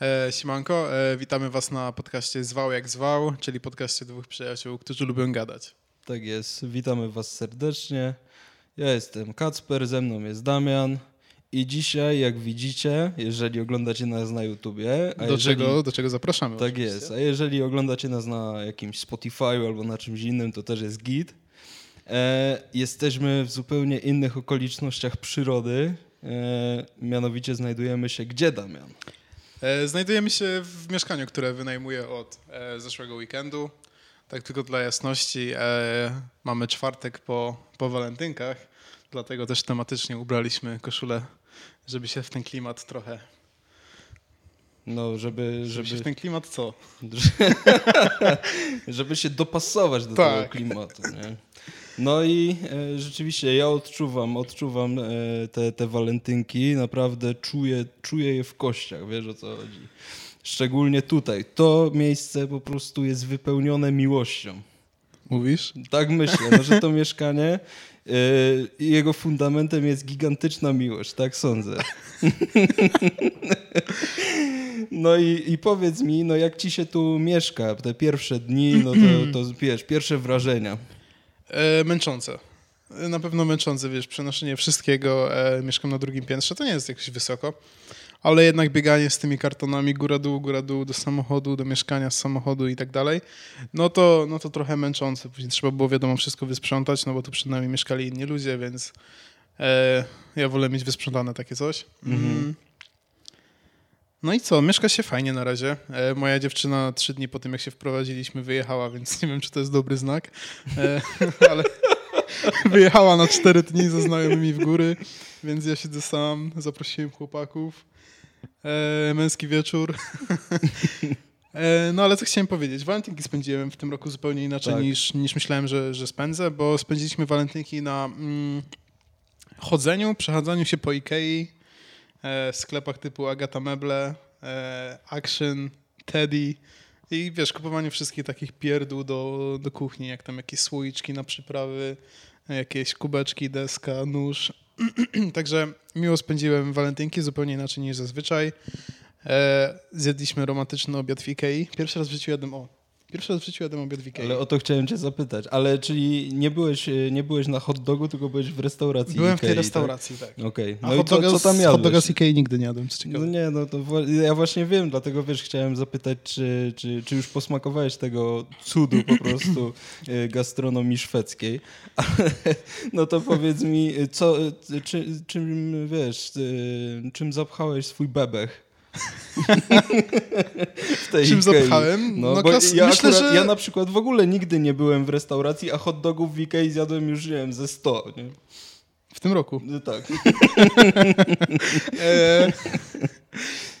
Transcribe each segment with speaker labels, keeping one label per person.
Speaker 1: E, siemanko, e, witamy was na podcaście Zwał jak zwał, czyli podcaście dwóch przyjaciół, którzy lubią gadać.
Speaker 2: Tak jest, witamy was serdecznie. Ja jestem Kacper, ze mną jest Damian. I dzisiaj, jak widzicie, jeżeli oglądacie nas na YouTubie...
Speaker 1: do, jeżeli, czego, do czego zapraszamy.
Speaker 2: Tak oczywiście. jest, a jeżeli oglądacie nas na jakimś Spotify albo na czymś innym, to też jest git. E, jesteśmy w zupełnie innych okolicznościach przyrody, e, mianowicie znajdujemy się gdzie, Damian?
Speaker 1: E, znajdujemy się w mieszkaniu, które wynajmuję od e, zeszłego weekendu. Tak tylko dla jasności, e, mamy czwartek po, po walentynkach, dlatego też tematycznie ubraliśmy koszulę, żeby się w ten klimat trochę...
Speaker 2: No, żeby...
Speaker 1: Żeby, żeby się w ten klimat co?
Speaker 2: żeby się dopasować do tak. tego klimatu, nie? No i e, rzeczywiście ja odczuwam, odczuwam e, te, te walentynki, naprawdę czuję, czuję je w kościach, wiesz o co chodzi. Szczególnie tutaj. To miejsce po prostu jest wypełnione miłością.
Speaker 1: Mówisz?
Speaker 2: Tak myślę, no, że to mieszkanie e, jego fundamentem jest gigantyczna miłość, tak sądzę. No i, i powiedz mi, no jak ci się tu mieszka, te pierwsze dni, no to, to wiesz, pierwsze wrażenia.
Speaker 1: E, męczące. E, na pewno męczące, wiesz, przenoszenie wszystkiego. E, mieszkam na drugim piętrze, to nie jest jakoś wysoko, ale jednak bieganie z tymi kartonami góra-dół, góra-dół do samochodu, do mieszkania z samochodu i tak dalej, no to, no to trochę męczące. Później trzeba było, wiadomo, wszystko wysprzątać, no bo tu przed nami mieszkali inni ludzie, więc e, ja wolę mieć wysprzątane takie coś. Mhm. Mm. No i co, mieszka się fajnie na razie. E, moja dziewczyna trzy dni po tym, jak się wprowadziliśmy, wyjechała, więc nie wiem, czy to jest dobry znak, e, ale wyjechała na cztery dni ze znajomymi w góry, więc ja siedzę sam, zaprosiłem chłopaków. E, męski wieczór. No ale co chciałem powiedzieć, walentynki spędziłem w tym roku zupełnie inaczej tak. niż, niż myślałem, że, że spędzę, bo spędziliśmy walentynki na mm, chodzeniu, przechadzaniu się po Ikei, e, sklepach typu Agata Meble, e, Action, Teddy i wiesz, kupowanie wszystkich takich pierdół do, do kuchni, jak tam jakieś słoiczki na przyprawy, jakieś kubeczki, deska, nóż. Także miło spędziłem walentynki, zupełnie inaczej niż zazwyczaj. E, zjedliśmy romantyczny obiad w Ikei. Pierwszy raz w życiu jadłem, o, Pierwszy raz w życiu jadłem obiad w Ikei.
Speaker 2: Ale o to chciałem cię zapytać. Ale czyli nie byłeś, e, nie byłeś na hot dogu, tylko byłeś w restauracji
Speaker 1: Byłem Ikei, w tej restauracji, tak.
Speaker 2: tak. Okej.
Speaker 1: Okay. No i co, co tam jadłeś? Hot doga z Ikei nigdy nie jadłem, co
Speaker 2: No nie, no to ja właśnie wiem, dlatego wiesz, chciałem zapytać, czy, czy, czy już posmakowałeś tego cudu po prostu e, gastronomii szwedzkiej. No to powiedz mi, co, czy, czym, wiesz, e, czym zapchałeś swój bebech?
Speaker 1: Czym zapchałem?
Speaker 2: No, no bo klas... ja, Myślę, akurat, że... ja na przykład w ogóle nigdy nie byłem w restauracji, a hot dogów w Ikei zjadłem już, nie wiem, ze 100. Nie?
Speaker 1: W tym roku?
Speaker 2: No, tak.
Speaker 1: e,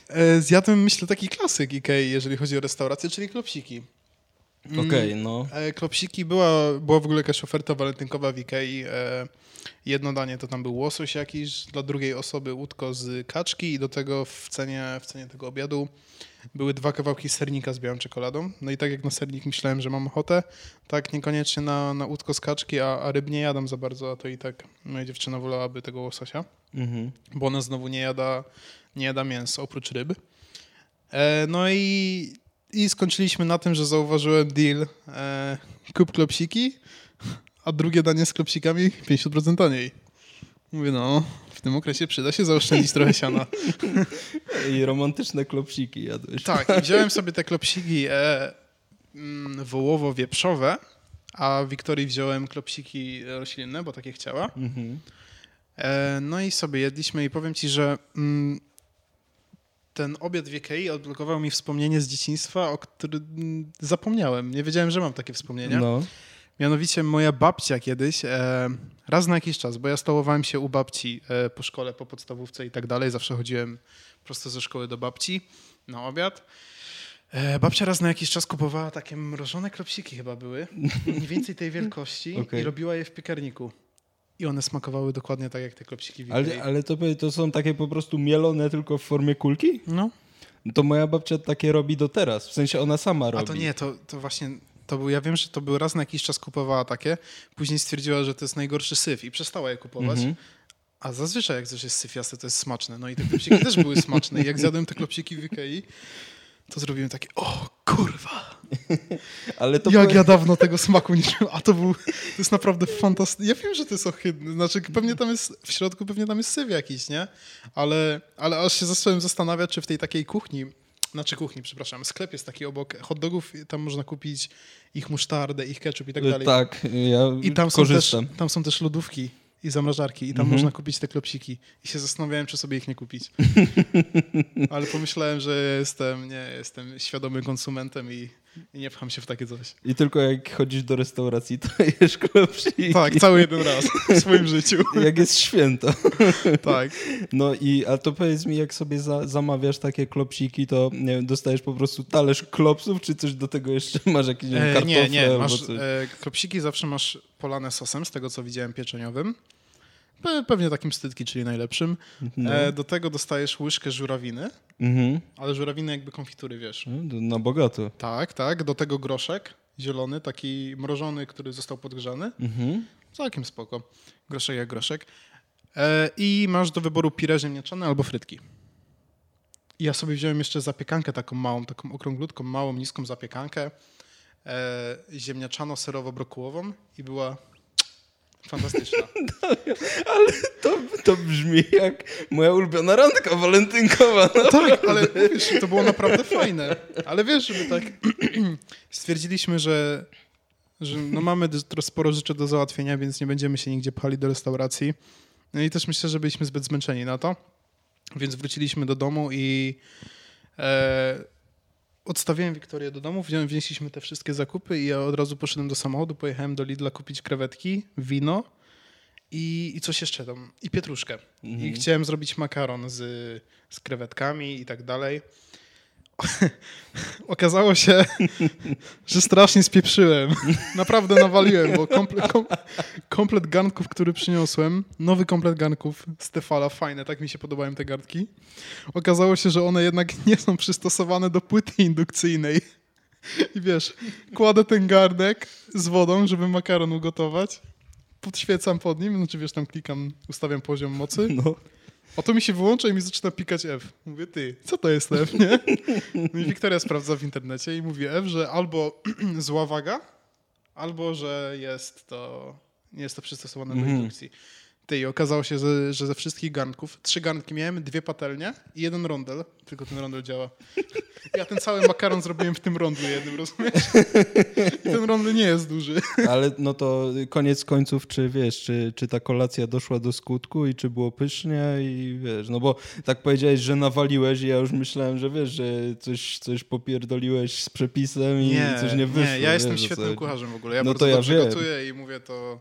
Speaker 1: e, zjadłem, myślę, taki klasyk Ikei, jeżeli chodzi o restaurację, czyli klopsiki.
Speaker 2: Okej, okay, no.
Speaker 1: E, klopsiki, była, była w ogóle jakaś oferta walentynkowa w Ikei. E, jedno danie to tam był łosoś jakiś, dla drugiej osoby łódko z kaczki i do tego w cenie, w cenie tego obiadu były dwa kawałki sernika z białą czekoladą. No i tak jak na sernik myślałem, że mam ochotę, tak niekoniecznie na, na łódko z kaczki, a, a ryb nie jadam za bardzo, a to i tak moja dziewczyna wolałaby tego łososia, mhm. bo ona znowu nie jada, nie jada mięsa oprócz ryb. E, no i i skończyliśmy na tym, że zauważyłem deal e, kup klopsiki, a drugie danie z klopsikami 50% taniej. Mówię, no, w tym okresie przyda się zaoszczędzić trochę siana.
Speaker 2: I romantyczne klopsiki jadłeś.
Speaker 1: Tak, i wziąłem sobie te klopsiki e, mm, wołowo-wieprzowe, a Wiktorii wziąłem klopsiki roślinne, bo takie chciała. Mhm. E, no i sobie jedliśmy i powiem ci, że mm, ten obiad w Ikei odblokował mi wspomnienie z dzieciństwa, o którym zapomniałem. Nie wiedziałem, że mam takie wspomnienia. No. Mianowicie moja babcia kiedyś, e, raz na jakiś czas, bo ja stołowałem się u babci e, po szkole, po podstawówce i tak dalej, zawsze chodziłem prosto ze szkoły do babci na obiad. E, babcia raz na jakiś czas kupowała takie mrożone klopsiki chyba były, mniej więcej tej wielkości okay. i robiła je w piekarniku. I one smakowały dokładnie tak jak te klopsiki
Speaker 2: Ale, ale to, to są takie po prostu mielone tylko w formie kulki?
Speaker 1: No.
Speaker 2: To moja babcia takie robi do teraz, w sensie ona sama robi.
Speaker 1: A to nie, to, to właśnie, to był, ja wiem, że to był raz na jakiś czas kupowała takie, później stwierdziła, że to jest najgorszy syf i przestała je kupować. Mhm. a zazwyczaj jak coś jest syfiaste, to jest smaczne. No i te klopsiki też były smaczne. I jak zjadłem te klopsiki w Ikei, to zrobiłem takie, o kurwa. Ale to Jak ja dawno tego smaku nie czułem, a to był, to jest naprawdę fantastyczne. Ja wiem, że to jest ohydne, znaczy pewnie tam jest, w środku pewnie tam jest syf jakiś, nie? Ale, ale aż się zacząłem zastanawiać, czy w tej takiej kuchni, znaczy kuchni, przepraszam, sklep jest taki obok hot dogów, tam można kupić ich musztardę, ich ketchup i tak dalej.
Speaker 2: Tak, ja
Speaker 1: I tam
Speaker 2: korzystam.
Speaker 1: Są też, tam są też lodówki i zamrażarki i tam mhm. można kupić te klopsiki. I się zastanawiałem, czy sobie ich nie kupić. Ale pomyślałem, że jestem, nie, jestem świadomym konsumentem i, i, nie pcham się w takie coś.
Speaker 2: I tylko jak chodzisz do restauracji, to jesz klopsiki.
Speaker 1: Tak, cały jeden raz w swoim życiu.
Speaker 2: Jak jest święto.
Speaker 1: Tak.
Speaker 2: No i, a to powiedz mi, jak sobie za, zamawiasz takie klopsiki, to nie wiem, dostajesz po prostu talerz klopsów, czy coś do tego jeszcze masz jakieś e, kartofle?
Speaker 1: Nie, nie, masz, e, klopsiki zawsze masz polane sosem, z tego co widziałem pieczeniowym. Pewnie takim stytki, czyli najlepszym. No. E, do tego dostajesz łyżkę żurawiny, mhm. ale żurawiny jakby konfitury, wiesz.
Speaker 2: No, na bogato.
Speaker 1: Tak, tak. Do tego groszek zielony, taki mrożony, który został podgrzany. Mhm. Całkiem spoko. Groszek jak groszek. E, I masz do wyboru pire ziemniaczane albo frytki. I ja sobie wziąłem jeszcze zapiekankę taką małą, taką okrąglutką, małą, niską zapiekankę e, ziemniaczano-serowo-brokułową i była Fantastyczna.
Speaker 2: ale to, to brzmi jak moja ulubiona randka walentynkowa.
Speaker 1: No. Tak, ale wiesz, to było naprawdę fajne. Ale wiesz, żeby tak stwierdziliśmy, że, że no mamy sporo rzeczy do załatwienia, więc nie będziemy się nigdzie pchali do restauracji. No i też myślę, że byliśmy zbyt zmęczeni na to. Więc wróciliśmy do domu i e, odstawiłem Wiktorię do domu, wzięliśmy te wszystkie zakupy i ja od razu poszedłem do samochodu, pojechałem do Lidla kupić krewetki, wino i, i coś jeszcze tam, i pietruszkę. Mhm. I chciałem zrobić makaron z, z krewetkami i tak dalej. Okazało się, że strasznie spieprzyłem. Naprawdę nawaliłem, bo komplet, kom, komplet garnków, który przyniosłem, nowy komplet garnków Stefala, fajne, tak mi się podobają te garnki. Okazało się, że one jednak nie są przystosowane do płyty indukcyjnej. I wiesz, kładę ten garnek z wodą, żeby makaron ugotować. Podświecam pod nim, znaczy wiesz, tam klikam, ustawiam poziom mocy. No. A to mi się wyłącza i mi zaczyna pikać F. Mówię, ty, co to jest F, nie? No i Wiktoria sprawdza w internecie i mówi F, że albo zła waga, albo że jest to, nie jest to przystosowane do mhm. indukcji. Ty, i okazało się, że, że ze wszystkich garnków, trzy garnki miałem, dwie patelnie i jeden rondel, tylko ten rondel działa. Ja ten cały makaron zrobiłem w tym rondlu jednym, rozumiesz? I ten rondel nie jest duży.
Speaker 2: Ale no to koniec końców, czy wiesz, czy, czy ta kolacja doszła do skutku i czy było pysznie i wiesz, no bo tak powiedziałeś, że nawaliłeś i ja już myślałem, że wiesz, że coś, coś popierdoliłeś z przepisem i
Speaker 1: nie,
Speaker 2: coś nie wyszło.
Speaker 1: Nie, ja jestem wiesz, świetnym kucharzem w ogóle. Ja no to ja wiem. gotuję i mówię to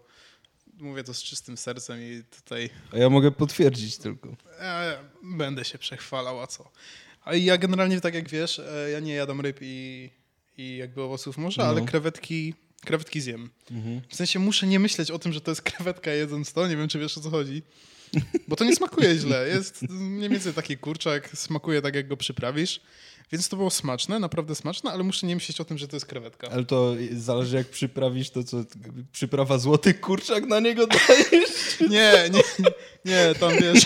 Speaker 1: mówię to z czystym sercem i tutaj...
Speaker 2: A ja mogę potwierdzić tylko.
Speaker 1: Ja będę się przechwalał, a co? Ale ja generalnie, tak jak wiesz, e, ja nie jadam ryb i, i jakby owoców morza, no. ale krewetki, krewetki zjem. Mhm. W sensie muszę nie myśleć o tym, że to jest krewetka jedząc to, nie wiem, czy wiesz o co chodzi. Bo to nie smakuje źle. Jest mniej więcej taki kurczak, smakuje tak, jak go przyprawisz. Więc to było smaczne, naprawdę smaczne, ale muszę nie myśleć o tym, że to jest krewetka.
Speaker 2: Ale to zależy jak przyprawisz, to co, przyprawa złoty kurczak na niego dajesz?
Speaker 1: nie, nie, nie, tam wiesz,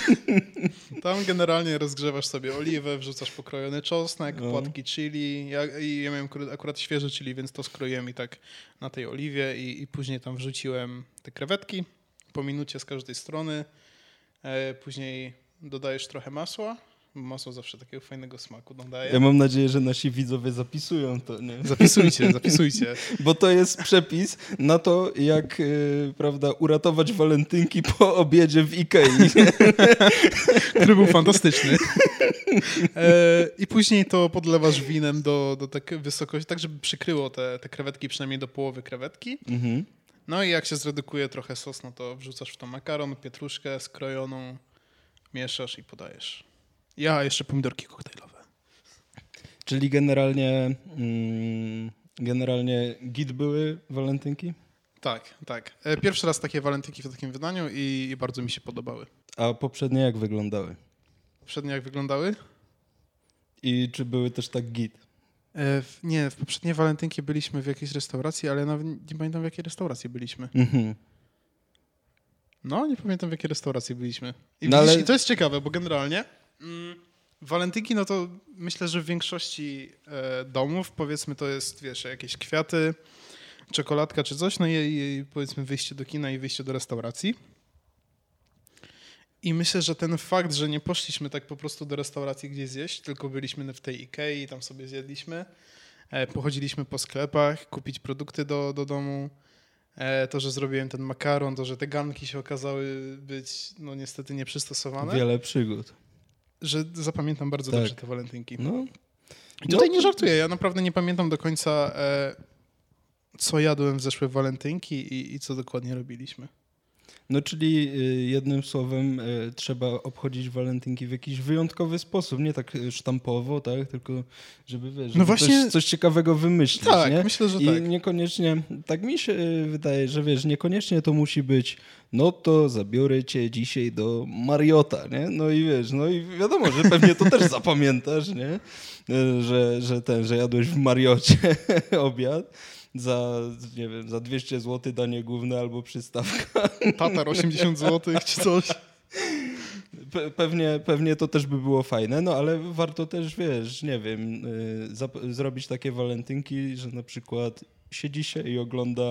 Speaker 1: tam generalnie rozgrzewasz sobie oliwę, wrzucasz pokrojony czosnek, no. płatki chili, ja, ja miałem akurat, świeże chili, więc to skroiłem i tak na tej oliwie i, i później tam wrzuciłem te krewetki po minucie z każdej strony, e, później dodajesz trochę masła, Masło zawsze takiego fajnego smaku dodaje.
Speaker 2: Ja mam nadzieję, że nasi widzowie zapisują to. Nie?
Speaker 1: Zapisujcie, zapisujcie.
Speaker 2: Bo to jest przepis na to, jak yy, prawda, uratować walentynki po obiedzie w Ikei.
Speaker 1: Który był fantastyczny. E, I później to podlewasz winem do, do tak wysokości, tak żeby przykryło te, te krewetki przynajmniej do połowy krewetki. Mhm. No i jak się zredukuje trochę sos, no to wrzucasz w to makaron, pietruszkę skrojoną, mieszasz i podajesz. Ja jeszcze pomidorki koktajlowe.
Speaker 2: Czyli generalnie, mm, generalnie git były walentynki?
Speaker 1: Tak, tak. E, pierwszy raz takie walentynki w takim wydaniu i, i bardzo mi się podobały.
Speaker 2: A poprzednie jak wyglądały?
Speaker 1: Poprzednie jak wyglądały?
Speaker 2: I czy były też tak git?
Speaker 1: E, w, nie, w poprzednie walentynki byliśmy w jakiejś restauracji, ale nawet nie pamiętam w jakiej restauracji byliśmy. Mhm. No, nie pamiętam w jakiej restauracji byliśmy. I, no, ale... I to jest ciekawe, bo generalnie walentynki, no to myślę, że w większości e, domów powiedzmy to jest, wiesz, jakieś kwiaty, czekoladka czy coś, no i, i powiedzmy wyjście do kina i wyjście do restauracji. I myślę, że ten fakt, że nie poszliśmy tak po prostu do restauracji gdzieś zjeść, tylko byliśmy w tej Ikei i tam sobie zjedliśmy, e, pochodziliśmy po sklepach, kupić produkty do, do domu, e, to, że zrobiłem ten makaron, to, że te ganki się okazały być no niestety nieprzystosowane.
Speaker 2: Wiele przygód.
Speaker 1: Że zapamiętam bardzo tak. dobrze te walentynki. No. I tutaj no. nie żartuję, ja naprawdę nie pamiętam do końca, e, co jadłem w zeszłe walentynki i, i co dokładnie robiliśmy.
Speaker 2: No czyli y, jednym słowem y, trzeba obchodzić walentynki w jakiś wyjątkowy sposób, nie tak y, sztampowo, tak, tylko żeby wiesz, no żeby no właśnie... coś, coś, ciekawego wymyślić,
Speaker 1: tak,
Speaker 2: nie?
Speaker 1: myślę, że
Speaker 2: I
Speaker 1: tak.
Speaker 2: niekoniecznie, tak mi się wydaje, że wiesz, niekoniecznie to musi być no to zabiorę cię dzisiaj do Mariota, nie? No i wiesz, no i wiadomo, że pewnie to też zapamiętasz, nie? Że, że ten, że jadłeś w Mariocie obiad za, nie wiem, za 200 zł danie główne albo przystawka.
Speaker 1: Tatar 80 zł czy coś.
Speaker 2: Pe pewnie, pewnie to też by było fajne, no ale warto też, wiesz, nie wiem, y, zrobić takie walentynki, że na przykład siedzi się i ogląda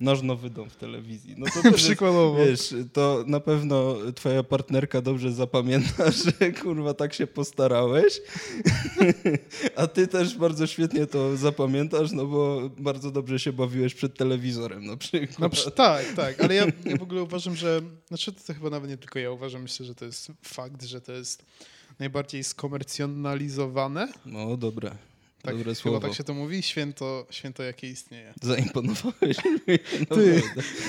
Speaker 2: nasz nowy dom w telewizji. No to
Speaker 1: Przykładowo.
Speaker 2: Wiesz, to na pewno twoja partnerka dobrze zapamięta, że kurwa tak się postarałeś. A ty też bardzo świetnie to zapamiętasz, no bo bardzo dobrze się bawiłeś przed telewizorem na przykład.
Speaker 1: No, tak, tak, ale ja, ja w ogóle uważam, że, znaczy to chyba nawet nie tylko ja uważam, myślę, że to jest fakt, że to jest najbardziej skomercjonalizowane.
Speaker 2: No, dobre.
Speaker 1: Tak,
Speaker 2: Dobre
Speaker 1: słowo. tak się to mówi, święto, święto jakie istnieje.
Speaker 2: Zaimponowałeś
Speaker 1: mi. Ty,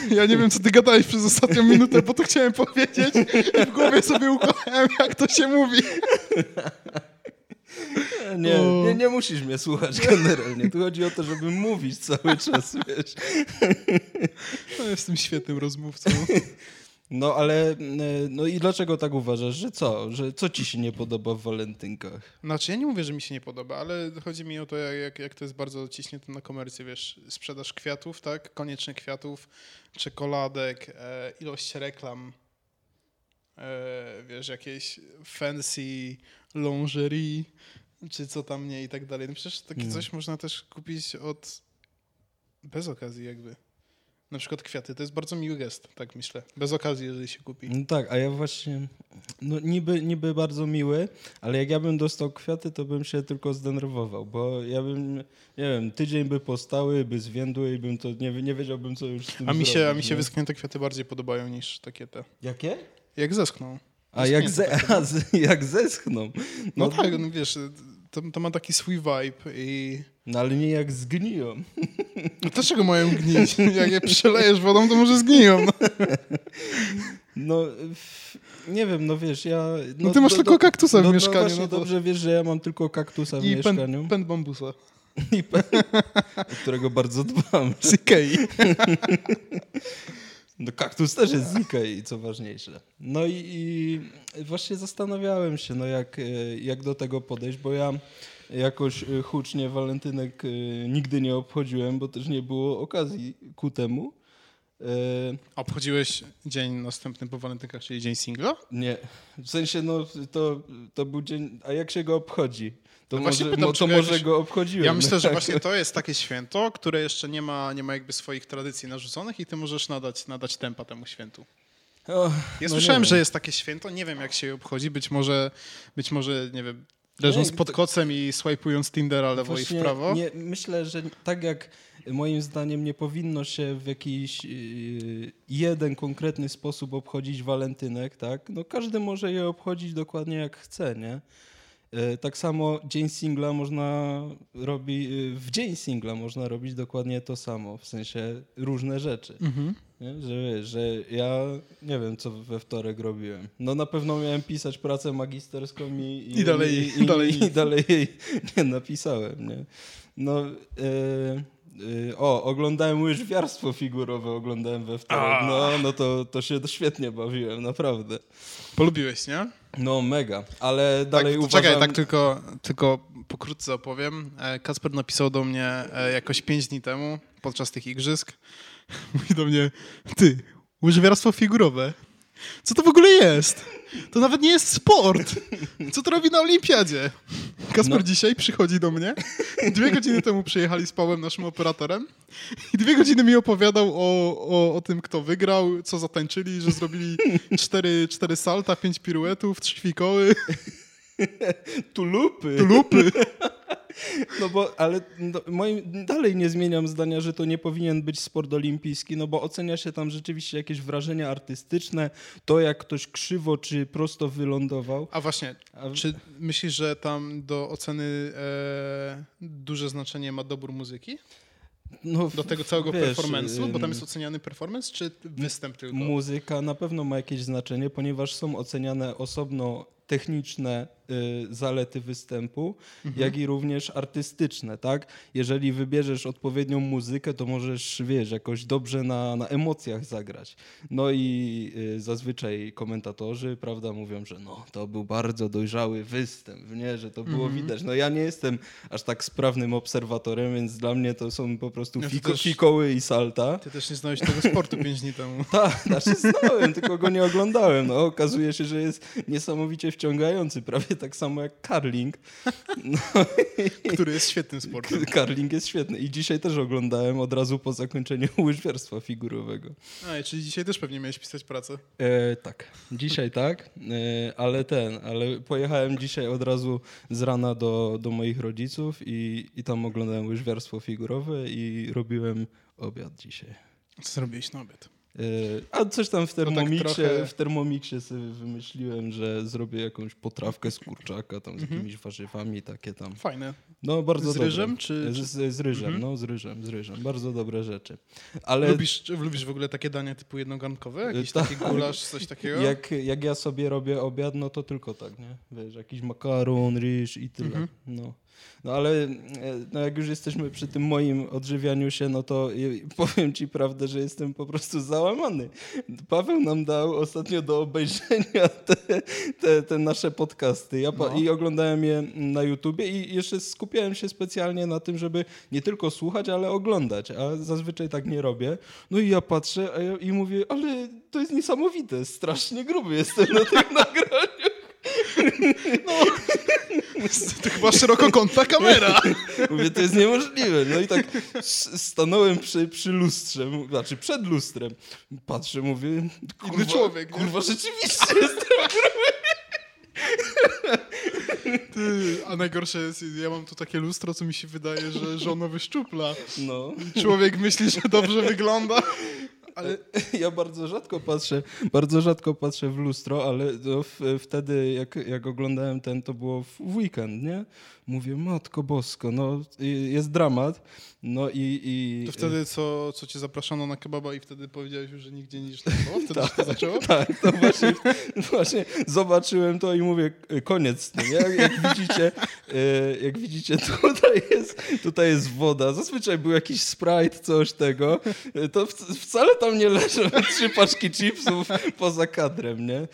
Speaker 1: ja nie wiem, co ty gadałeś przez ostatnią minutę, bo to chciałem powiedzieć i w głowie sobie układałem, jak to się mówi.
Speaker 2: Nie, nie, nie musisz mnie słuchać generalnie. Tu chodzi o to, żeby mówić cały czas, wiesz.
Speaker 1: No, jestem świetnym rozmówcą.
Speaker 2: No ale, e, no i dlaczego tak uważasz, że co? Że co ci się nie podoba w walentynkach?
Speaker 1: Znaczy ja nie mówię, że mi się nie podoba, ale chodzi mi o to, jak, jak to jest bardzo ciśnięte na komercję, wiesz, sprzedaż kwiatów, tak? Koniecznie kwiatów, czekoladek, e, ilość reklam, e, wiesz, jakieś fancy lingerie, czy co tam nie i tak dalej. No przecież takie hmm. coś można też kupić od... bez okazji jakby. Na przykład kwiaty, to jest bardzo miły gest, tak myślę. Bez okazji, jeżeli się kupi.
Speaker 2: No tak, a ja właśnie, no niby, niby bardzo miły, ale jak ja bym dostał kwiaty, to bym się tylko zdenerwował, bo ja bym, nie wiem, tydzień by postały, by zwiędły i bym to, nie, nie wiedziałbym, co już z tym
Speaker 1: A mi
Speaker 2: się,
Speaker 1: zrobić, a mi się wyschnięte kwiaty bardziej podobają niż takie te.
Speaker 2: Jakie?
Speaker 1: Jak zeschną.
Speaker 2: A jak, ze, a z, jak zeschną?
Speaker 1: No, no tak, no wiesz, to, to ma taki swój vibe i...
Speaker 2: No ale nie jak zgniją.
Speaker 1: No dlaczego mają gnić? Jak je przelejesz wodą, to może zgniją. No,
Speaker 2: no nie wiem, no wiesz, ja...
Speaker 1: No, no ty masz do, tylko kaktusa w no, mieszkaniu. No,
Speaker 2: no to... dobrze wiesz, że ja mam tylko kaktusa w
Speaker 1: I
Speaker 2: mieszkaniu.
Speaker 1: I pęd bambusa.
Speaker 2: I pen, o którego bardzo dbam.
Speaker 1: Z Ikei.
Speaker 2: No kaktus też jest z Ikei, co ważniejsze. No i, i, właśnie zastanawiałem się, no jak, e, jak do tego podejść, bo ja jakoś e, hucznie walentynek e, nigdy nie obchodziłem, bo też nie było okazji ku temu.
Speaker 1: Obchodziłeś dzień następny po walentynkach, czyli dzień singla?
Speaker 2: Nie. W sensie, no to, to był dzień, a jak się go obchodzi? To, no może, pytam, to może jakoś... go obchodziłem.
Speaker 1: Ja myślę, że właśnie to jest takie święto, które jeszcze nie ma, nie ma jakby swoich tradycji narzuconych i ty możesz nadać, nadać tempa temu świętu. O, ja no słyszałem, że jest takie święto, nie wiem jak się je obchodzi, być może, być może nie wiem, leżąc pod kocem i swajpując Tindera lewo Właśnie i w prawo.
Speaker 2: Nie, myślę, że tak jak moim zdaniem nie powinno się w jakiś yy, jeden konkretny sposób obchodzić walentynek, tak? No każdy może je obchodzić dokładnie jak chce, nie? E, tak samo dzień singla można robić, e, w dzień singla można robić dokładnie to samo, w sensie różne rzeczy. Mhm. Że, że ja nie wiem, co we wtorek robiłem. No na pewno miałem pisać pracę magisterską i,
Speaker 1: i, I dalej, i, i, dalej,
Speaker 2: i, dalej jej nie napisałem. Nie? No, e, o, oglądałem łyżwiarstwo figurowe, oglądałem we wtorek. No, no to, to się świetnie bawiłem, naprawdę.
Speaker 1: Polubiłeś, nie?
Speaker 2: No mega, ale dalej tak,
Speaker 1: uważam... Czekaj, tak tylko, tylko pokrótce opowiem. E, Kasper napisał do mnie e, jakoś pięć dni temu, podczas tych igrzysk. Mówi do mnie, ty, łyżwiarstwo figurowe. Co to w ogóle jest? To nawet nie jest sport. Co to robi na olimpiadzie? Kasper no. dzisiaj przychodzi do mnie. Dwie godziny temu przyjechali z Pałem, naszym operatorem. I dwie godziny mi opowiadał o, o, o tym, kto wygrał, co zatańczyli, że zrobili cztery, cztery salta, pięć piruetów, trzy fikoły.
Speaker 2: Tulupy.
Speaker 1: Tulupy.
Speaker 2: No bo, ale no, moim, dalej nie zmieniam zdania, że to nie powinien być sport olimpijski, no bo ocenia się tam rzeczywiście jakieś wrażenia artystyczne, to jak ktoś krzywo czy prosto wylądował.
Speaker 1: A właśnie, A... czy myślisz, że tam do oceny e, duże znaczenie ma dobór muzyki? No, do tego całego wiesz, performance'u, bo tam jest oceniany performance, czy występ tylko?
Speaker 2: Muzyka na pewno ma jakieś znaczenie, ponieważ są oceniane osobno techniczne zalety występu, mhm. jak i również artystyczne, tak? Jeżeli wybierzesz odpowiednią muzykę, to możesz, wiesz, jakoś dobrze na, na emocjach zagrać. No i y, zazwyczaj komentatorzy, prawda, mówią, że no, to był bardzo dojrzały występ, nie? Że to było mhm. widać. No ja nie jestem aż tak sprawnym obserwatorem, więc dla mnie to są po prostu no, fiko, też, fikoły i salta.
Speaker 1: Ty też nie znałeś tego sportu pięć dni temu.
Speaker 2: Tak, znaczy znałem, tylko go nie oglądałem. No, okazuje się, że jest niesamowicie wciągający, prawie tak samo jak karling. No.
Speaker 1: Który jest świetnym sportem.
Speaker 2: Karling jest świetny i dzisiaj też oglądałem od razu po zakończeniu łyżwiarstwa figurowego.
Speaker 1: A, czyli dzisiaj też pewnie miałeś pisać pracę?
Speaker 2: E, tak, dzisiaj tak, e, ale ten, ale pojechałem dzisiaj od razu z rana do, do moich rodziców i, i tam oglądałem łyżwiarstwo figurowe i robiłem obiad dzisiaj.
Speaker 1: Co zrobiłeś na obiad?
Speaker 2: E, a coś tam w Thermomixie, tak trochę... w Thermomixie sobie wymyśliłem, że zrobię jakąś potrawkę z kurczaka tam z mhm. jakimiś warzywami, takie tam.
Speaker 1: Fajne.
Speaker 2: No bardzo
Speaker 1: Z
Speaker 2: dobre.
Speaker 1: ryżem? Czy...
Speaker 2: Z, z, ryżem, mhm. no z ryżem, z ryżem. Bardzo dobre rzeczy. Ale...
Speaker 1: Lubisz, lubisz w ogóle takie dania typu jednogarnkowe? Jakiś Ta... taki gulasz, coś takiego?
Speaker 2: Jak, jak ja sobie robię obiad, no to tylko tak, nie? Wiesz, jakiś makaron, ryż i tyle. Mhm. No. No ale e, no jak już jesteśmy przy tym moim odżywianiu się, no to powiem ci prawdę, że jestem po prostu załamany. Paweł nam dał ostatnio do obejrzenia te, te, te nasze podcasty. Ja no. I oglądałem je na YouTubie i jeszcze skupiałem się specjalnie na tym, żeby nie tylko słuchać, ale oglądać, a zazwyczaj tak nie robię. No i ja patrzę ja, i mówię, ale to jest niesamowite, strasznie gruby jestem na tym nagraniu.
Speaker 1: No, to chyba szerokokątna kamera.
Speaker 2: Mówię, to jest niemożliwe. No i tak stanąłem przy, przy lustrze, znaczy przed lustrem. Patrzę, mówię,
Speaker 1: kurwa, człowiek,
Speaker 2: kurwa rzeczywiście jestem gruby.
Speaker 1: Ty, a najgorsze jest, ja mam tu takie lustro, co mi się wydaje, że żona wyszczupla. No. Człowiek myśli, że dobrze wygląda.
Speaker 2: Ale ja bardzo rzadko patrzę, bardzo rzadko patrzę w lustro, ale w, wtedy jak, jak oglądałem ten, to było w weekend, nie? Mówię, matko bosko, no jest dramat. No i, i...
Speaker 1: To wtedy, co, co cię zapraszano na kebaba i wtedy powiedziałeś już, że nigdzie nie idziesz na kebaba? Wtedy tak, się to zaczęło?
Speaker 2: Tak, to właśnie, właśnie zobaczyłem to i mówię, koniec. Jak, jak widzicie, e, jak widzicie, tutaj jest, tutaj jest woda. Zazwyczaj był jakiś Sprite, coś tego. To wcale tam nie leżą trzy paczki chipsów poza kadrem, nie?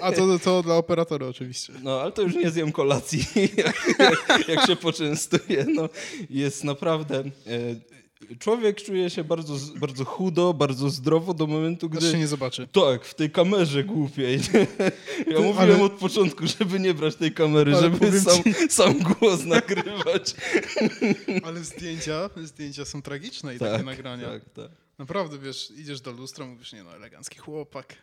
Speaker 1: A to, to dla operatora oczywiście.
Speaker 2: No, ale to już nie zjem kolacji, jak, jak, jak się poczęstuję. No, jest naprawdę... E, człowiek czuje się bardzo, bardzo chudo, bardzo zdrowo do momentu, gdy...
Speaker 1: Aż się nie zobaczy.
Speaker 2: Tak, w tej kamerze głupiej. Ja mówiłem ale... od początku, żeby nie brać tej kamery, ale żeby sam, ci... sam głos nagrywać.
Speaker 1: Ale zdjęcia, zdjęcia są tragiczne i tak, takie nagrania. Tak, tak. Naprawdę, wiesz, idziesz do lustra, mówisz, nie no, elegancki chłopak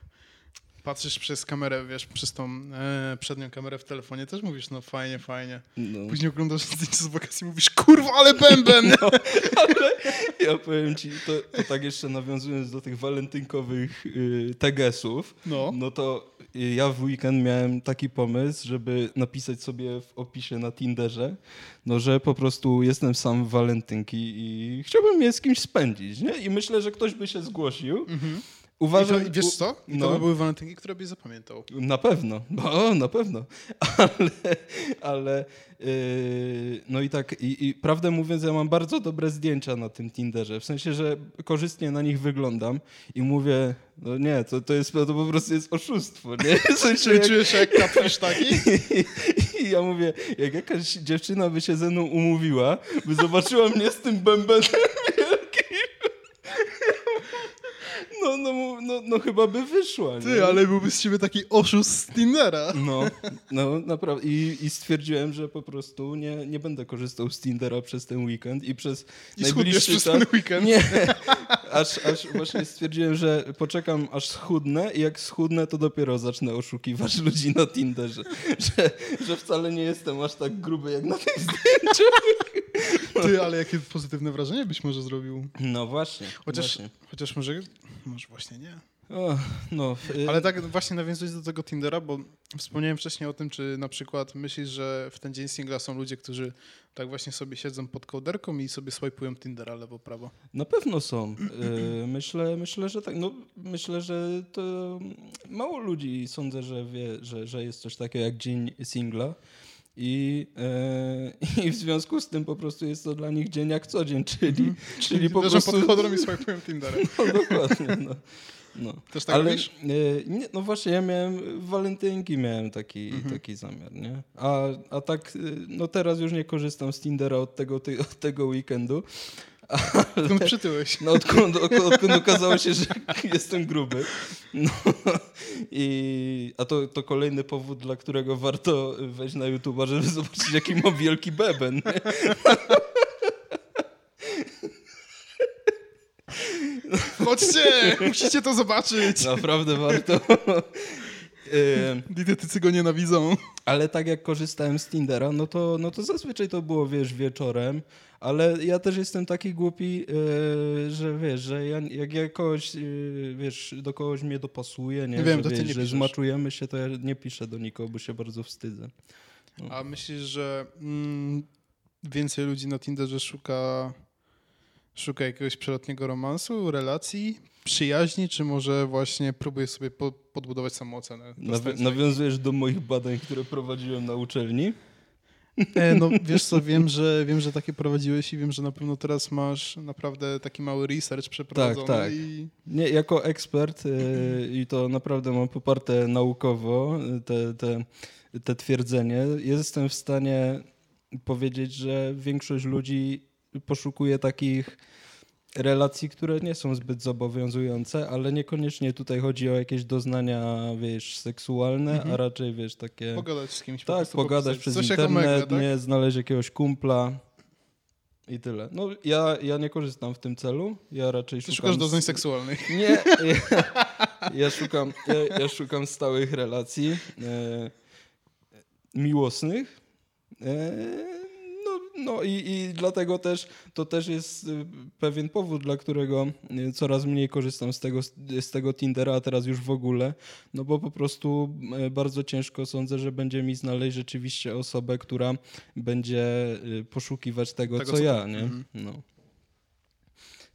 Speaker 1: patrzysz przez kamerę, wiesz, przez tą e, przednią kamerę w telefonie, też mówisz, no fajnie, fajnie. No. Później oglądasz zdjęcie z wakacji i mówisz, kurwa, ale bęben! No, ale
Speaker 2: ja powiem ci, to, to tak jeszcze nawiązując do tych walentynkowych y, tegesów, no. no to ja w weekend miałem taki pomysł, żeby napisać sobie w opisie na Tinderze, no że po prostu jestem sam w walentynki i chciałbym je z kimś spędzić, nie? I myślę, że ktoś by się zgłosił. Mhm.
Speaker 1: Uważam, I to, wiesz co? I no, to by były walentynki, które byś zapamiętał.
Speaker 2: Na pewno, no, na pewno. Ale, ale yy, no i tak, i, i prawdę mówiąc, ja mam bardzo dobre zdjęcia na tym Tinderze. W sensie, że korzystnie na nich wyglądam i mówię, no nie, to, to, jest, to po prostu jest oszustwo, nie? W
Speaker 1: sensie, Czy jak... czujesz jak kapisz taki?
Speaker 2: I, I ja mówię, jak jakaś dziewczyna by się ze mną umówiła, by zobaczyła mnie z tym bębenem No, no, no, no chyba by wyszła.
Speaker 1: Ty, nie? ale byłby z ciebie taki oszust z Tindera.
Speaker 2: No, no naprawdę. I, I stwierdziłem, że po prostu nie, nie będę korzystał z Tindera przez ten weekend i przez
Speaker 1: I najbliższy czas. ten weekend.
Speaker 2: Nie, aż, aż właśnie stwierdziłem, że poczekam aż schudnę i jak schudnę, to dopiero zacznę oszukiwać ludzi na Tinderze. Że, że wcale nie jestem aż tak gruby jak na tych zdjęciach.
Speaker 1: Ty, ale jakie pozytywne wrażenie byś może zrobił.
Speaker 2: No właśnie.
Speaker 1: Chociaż,
Speaker 2: właśnie.
Speaker 1: chociaż może, może właśnie nie.
Speaker 2: No,
Speaker 1: y Ale tak właśnie nawiązując do tego Tindera, bo wspomniałem wcześniej o tym, czy na przykład myślisz, że w ten dzień singla są ludzie, którzy tak właśnie sobie siedzą pod kołderką i sobie swajpują Tindera lewo-prawo?
Speaker 2: Na pewno są. Y myślę, myślę, że tak. No, myślę, że to mało ludzi sądzę, że wie, że, że jest coś takiego jak dzień singla. I, e, I w związku z tym po prostu jest to dla nich dzień jak co dzień, czyli, mm.
Speaker 1: czyli po prostu... pod chodrą i swajpują Tinderem.
Speaker 2: No dokładnie, no. No.
Speaker 1: Też tak Ale, e,
Speaker 2: nie, no właśnie, ja miałem w walentynki miałem taki, mhm. taki zamiar, nie? A, a tak, e, no teraz już nie korzystam z Tindera od tego, ty, od tego weekendu.
Speaker 1: Odkąd przytyłeś?
Speaker 2: No odkąd, odkąd, okazało się, że jestem gruby. No, i, a to, to kolejny powód, dla którego warto wejść na YouTube, żeby zobaczyć, jaki mam wielki beben. Nie?
Speaker 1: Chodźcie, musicie to zobaczyć.
Speaker 2: Naprawdę warto.
Speaker 1: Dietetycy go nienawidzą.
Speaker 2: Ale tak jak korzystałem z Tindera, no to, no to zazwyczaj to było, wiesz, wieczorem, ale ja też jestem taki głupi, yy, że wiesz, że ja, jak ja kogoś, yy, wiesz, do kogoś mnie dopasuje, nie,
Speaker 1: Wiem,
Speaker 2: że,
Speaker 1: wiesz,
Speaker 2: nie że zmaczujemy się, to ja nie piszę do nikogo, bo się bardzo wstydzę.
Speaker 1: No. A myślisz, że mm, więcej ludzi na Tinderze szuka Szuka jakiegoś przelotnego romansu, relacji, przyjaźni, czy może właśnie próbuje sobie po, podbudować samoocenę?
Speaker 2: Nawi nawiązujesz do moich badań, które prowadziłem na uczelni?
Speaker 1: E, no wiesz co, wiem że, wiem, że takie prowadziłeś i wiem, że na pewno teraz masz naprawdę taki mały research przeprowadzony.
Speaker 2: Tak, tak.
Speaker 1: I...
Speaker 2: Nie, jako ekspert yy, i to naprawdę mam poparte naukowo e, te, te, te twierdzenie, jestem w stanie powiedzieć, że większość ludzi poszukuje takich relacji, które nie są zbyt zobowiązujące, ale niekoniecznie tutaj chodzi o jakieś doznania, wiesz, seksualne, mhm. a raczej, wiesz, takie...
Speaker 1: Pogadać z kimś.
Speaker 2: Tak, pogadać przez Coś internet, tak? nie znaleźć jakiegoś kumpla i tyle. No ja, ja nie korzystam w tym celu, ja raczej Ty szukam...
Speaker 1: szukasz doznań seksualnych.
Speaker 2: Nie, ja, ja szukam, ja, ja, szukam stałych relacji e, miłosnych, e, no i, i dlatego też to też jest y, pewien powód, dla którego y, coraz mniej korzystam z tego, z tego Tindera, a teraz już w ogóle, no bo po prostu y, bardzo ciężko sądzę, że będzie mi znaleźć rzeczywiście osobę, która będzie poszukiwać tego, tego co, co, ja, nie? Mhm. No.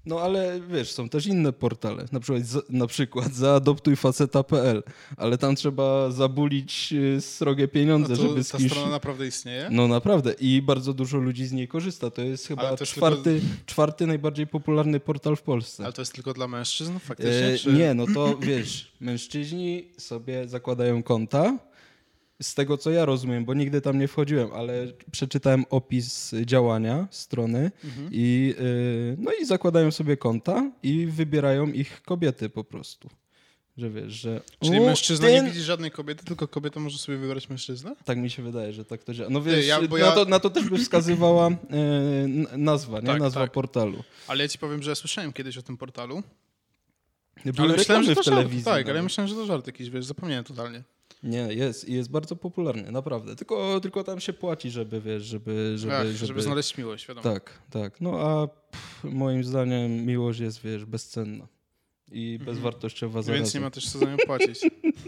Speaker 2: No ale wiesz, są też inne portale, na przykład, na przykład zaadoptujfaceta.pl, ale tam trzeba zabulić y, srogie pieniądze, żeby
Speaker 1: z kimś... Ta strona naprawdę istnieje?
Speaker 2: No naprawdę i bardzo dużo ludzi z niej korzysta. To jest chyba czwarty, tylko... czwarty najbardziej popularny portal w Polsce.
Speaker 1: Ale to jest tylko dla mężczyzn faktycznie? E,
Speaker 2: czy... Nie, no to wiesz, mężczyźni sobie zakładają konta, z tego co ja rozumiem, bo nigdy tam nie wchodziłem, ale przeczytałem opis działania strony mhm. i, yy, no i zakładają sobie konta i wybierają ich kobiety po prostu. Że wiesz, że.
Speaker 1: Czyli mężczyzna ten... nie widzi żadnej kobiety, tylko kobieta może sobie wybrać mężczyznę?
Speaker 2: Tak mi się wydaje, że tak to działa. No wiesz, ja, na, ja... to, na, to, też by wskazywała yy, nazwa, nie? Tak, nazwa tak. portalu.
Speaker 1: Ale ja ci powiem, że ja słyszałem kiedyś o tym portalu.
Speaker 2: Były ale myślałem, że to w telewizji.
Speaker 1: Żart, tak, ale ja myślałem, że to żart jakiś, wiesz, zapomniałem totalnie.
Speaker 2: Nie, jest i jest bardzo popularny, naprawdę. Tylko, tylko tam się płaci, żeby, wiesz, żeby... Żeby,
Speaker 1: Ach, żeby, żeby znaleźć miłość, wiadomo.
Speaker 2: Tak, tak. No a pff, moim zdaniem miłość jest, wiesz, bezcenna i mhm. bezwartościowa zarazem.
Speaker 1: Więc nie ma też co za nią płacić.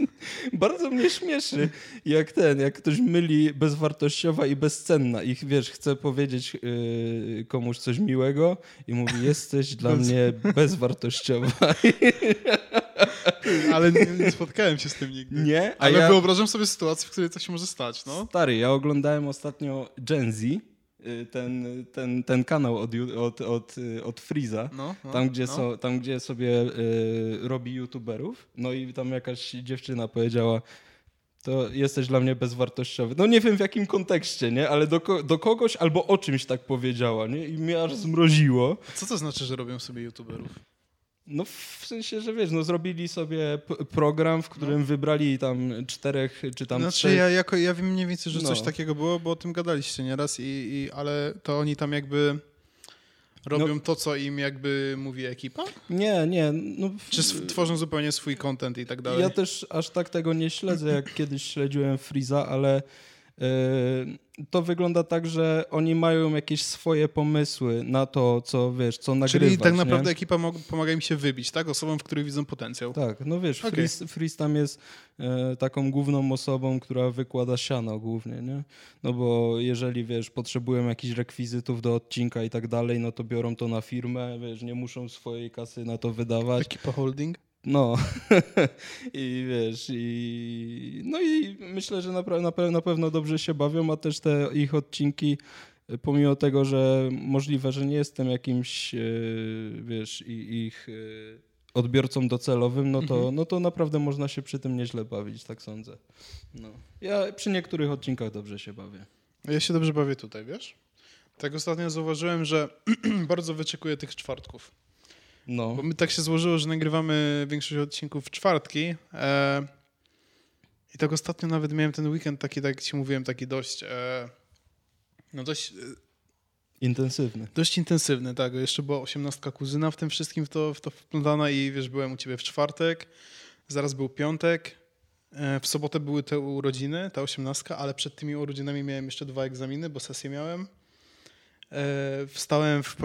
Speaker 2: Bardzo mnie śmieszy, jak ten, jak ktoś myli bezwartościowa i bezcenna i wiesz, chce powiedzieć yy, komuś coś miłego i mówi, jesteś dla mnie bezwartościowa.
Speaker 1: Ale nie, nie, spotkałem się z tym nigdy.
Speaker 2: Nie?
Speaker 1: A Ale ja... wyobrażam sobie sytuację, w której coś może stać, no.
Speaker 2: Stary, ja oglądałem ostatnio Gen Z, y, ten, ten, ten kanał od, od, od, od Freeza, no, no, tam, gdzie
Speaker 1: no.
Speaker 2: so, tam gdzie sobie y, robi youtuberów, no i tam jakaś dziewczyna powiedziała, to jesteś dla mnie bezwartościowy. No nie wiem w jakim kontekście, nie? Ale do, do kogoś albo o czymś tak powiedziała, nie? I mnie aż zmroziło.
Speaker 1: Co to znaczy, że robią sobie youtuberów?
Speaker 2: No w sensie, że wiesz, no zrobili sobie program, w którym no. wybrali tam czterech czy tam
Speaker 1: Znaczy trzech. ja, jako, ja wiem mniej więcej, że no. coś takiego było, bo o tym gadaliście nieraz, i, i, ale to oni tam jakby robią no. to, co im jakby mówi ekipa?
Speaker 2: Nie, nie. No,
Speaker 1: Czy tworzą zupełnie swój content i tak dalej?
Speaker 2: Ja też aż tak tego nie śledzę, jak kiedyś śledziłem Freeza, ale to wygląda tak, że oni mają jakieś swoje pomysły na to, co wiesz, co nagrywać.
Speaker 1: Czyli tak naprawdę nie? ekipa pomaga im się wybić, tak? Osobom, w których widzą potencjał.
Speaker 2: Tak, no wiesz, okay. Freeze, Freeze tam jest e, taką główną osobą, która wykłada siano głównie, nie? No bo jeżeli, wiesz, potrzebują jakichś rekwizytów do odcinka i tak dalej, no to biorą to na firmę, wiesz, nie muszą swojej kasy na to wydawać.
Speaker 1: Ekipa holding?
Speaker 2: No i wiesz, i no i myślę, że na, na, na pewno dobrze się bawią, a też te ich odcinki, pomimo tego, że możliwe, że nie jestem jakimś, e, wiesz, ich e, odbiorcą docelowym, no to, mhm. no to naprawdę można się przy tym nieźle bawić, tak sądzę. No. Ja przy niektórych odcinkach dobrze się bawię.
Speaker 1: Ja się dobrze bawię tutaj, wiesz? Tak ostatnio zauważyłem, że bardzo wyczekuję tych czwartków. No. Bo my tak się złożyło, że nagrywamy większość odcinków w czwartki. E, I tak ostatnio nawet miałem ten weekend taki, tak jak ci mówiłem, taki dość. E, no dość. E,
Speaker 2: intensywny.
Speaker 1: Dość intensywny, tak. Jeszcze była osiemnastka kuzyna w tym wszystkim w to, w to wplątana i wiesz, byłem u ciebie w czwartek, zaraz był piątek. E, w sobotę były te urodziny, ta osiemnastka, ale przed tymi urodzinami miałem jeszcze dwa egzaminy, bo sesję miałem. E, wstałem w,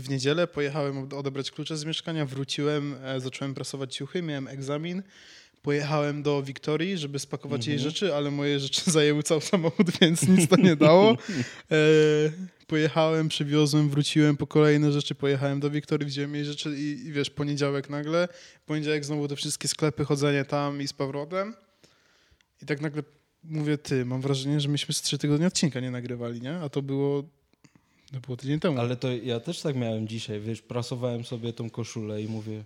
Speaker 1: w niedzielę, pojechałem odebrać klucze z mieszkania, wróciłem, e, zacząłem prasować ciuchy, miałem egzamin. Pojechałem do Wiktorii, żeby spakować mhm. jej rzeczy, ale moje rzeczy zajęły cały samochód, więc nic to nie dało. E, pojechałem, przywiozłem, wróciłem po kolejne rzeczy, pojechałem do Wiktorii, wziąłem jej rzeczy i, i wiesz, poniedziałek nagle, poniedziałek znowu te wszystkie sklepy, chodzenie tam i z powrotem. I tak nagle mówię, ty, mam wrażenie, że myśmy z trzy tygodnie odcinka nie nagrywali, nie? A to było to było tydzień temu.
Speaker 2: Ale to ja też tak miałem dzisiaj, wiesz, prasowałem sobie tą koszulę i mówię,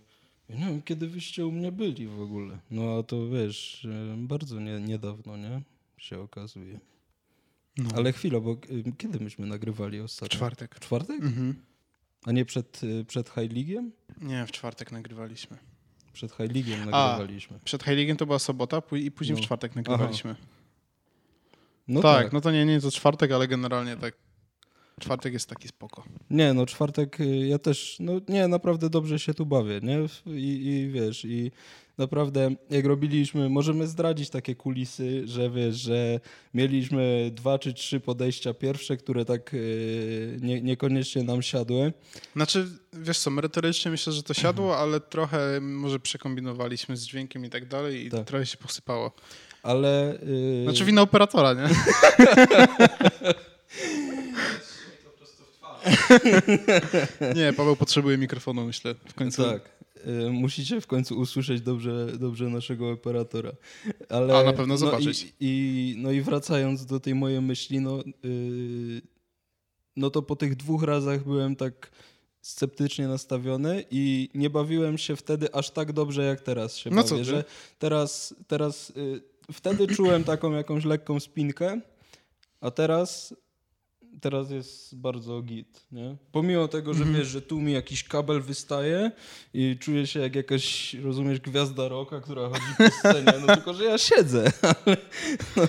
Speaker 2: nie wiem, kiedy wyście u mnie byli w ogóle. No a to wiesz, bardzo nie, niedawno, nie? Się okazuje. No. Ale chwilę, bo y, kiedy myśmy nagrywali ostatnio?
Speaker 1: Czwartek.
Speaker 2: W czwartek? Mhm. A nie przed, y, przed High League'iem?
Speaker 1: Nie, w czwartek nagrywaliśmy.
Speaker 2: Przed High League'iem nagrywaliśmy.
Speaker 1: A, przed High League'iem to była sobota i później no. w czwartek nagrywaliśmy. No tak, tak, no to nie, nie czwartek, ale generalnie tak. Czwartek jest taki spoko.
Speaker 2: Nie, no czwartek y, ja też, no nie, naprawdę dobrze się tu bawię, nie? I, i wiesz, i naprawdę jak robiliśmy, możemy zdradzić takie kulisy, że wiesz, że mieliśmy dwa czy trzy podejścia pierwsze, które tak yy, nie, niekoniecznie nam siadły.
Speaker 1: Znaczy, wiesz co, merytorycznie myślę, że to siadło, ale trochę może przekombinowaliśmy z dźwiękiem i tak dalej i tak. trochę się posypało.
Speaker 2: Ale...
Speaker 1: Yy... Znaczy wina operatora, nie? Nie, Paweł potrzebuje mikrofonu, myślę, w końcu.
Speaker 2: Tak. Y, musicie w końcu usłyszeć dobrze, dobrze naszego operatora. Ale,
Speaker 1: A na pewno zobaczyć.
Speaker 2: No i, i, no i wracając do tej mojej myśli, no, yy, no to po tych dwóch razach byłem tak sceptycznie nastawiony i nie bawiłem się wtedy aż tak dobrze, jak teraz się no bawię. Że teraz, teraz yy, wtedy czułem taką jakąś lekką spinkę, a teraz teraz jest bardzo git, nie? Pomimo tego, że -hmm. wiesz, że tu mi jakiś kabel wystaje i czuję się jak jakaś, rozumiesz, gwiazda roka, która chodzi po scenie, no tylko, że ja siedzę. no,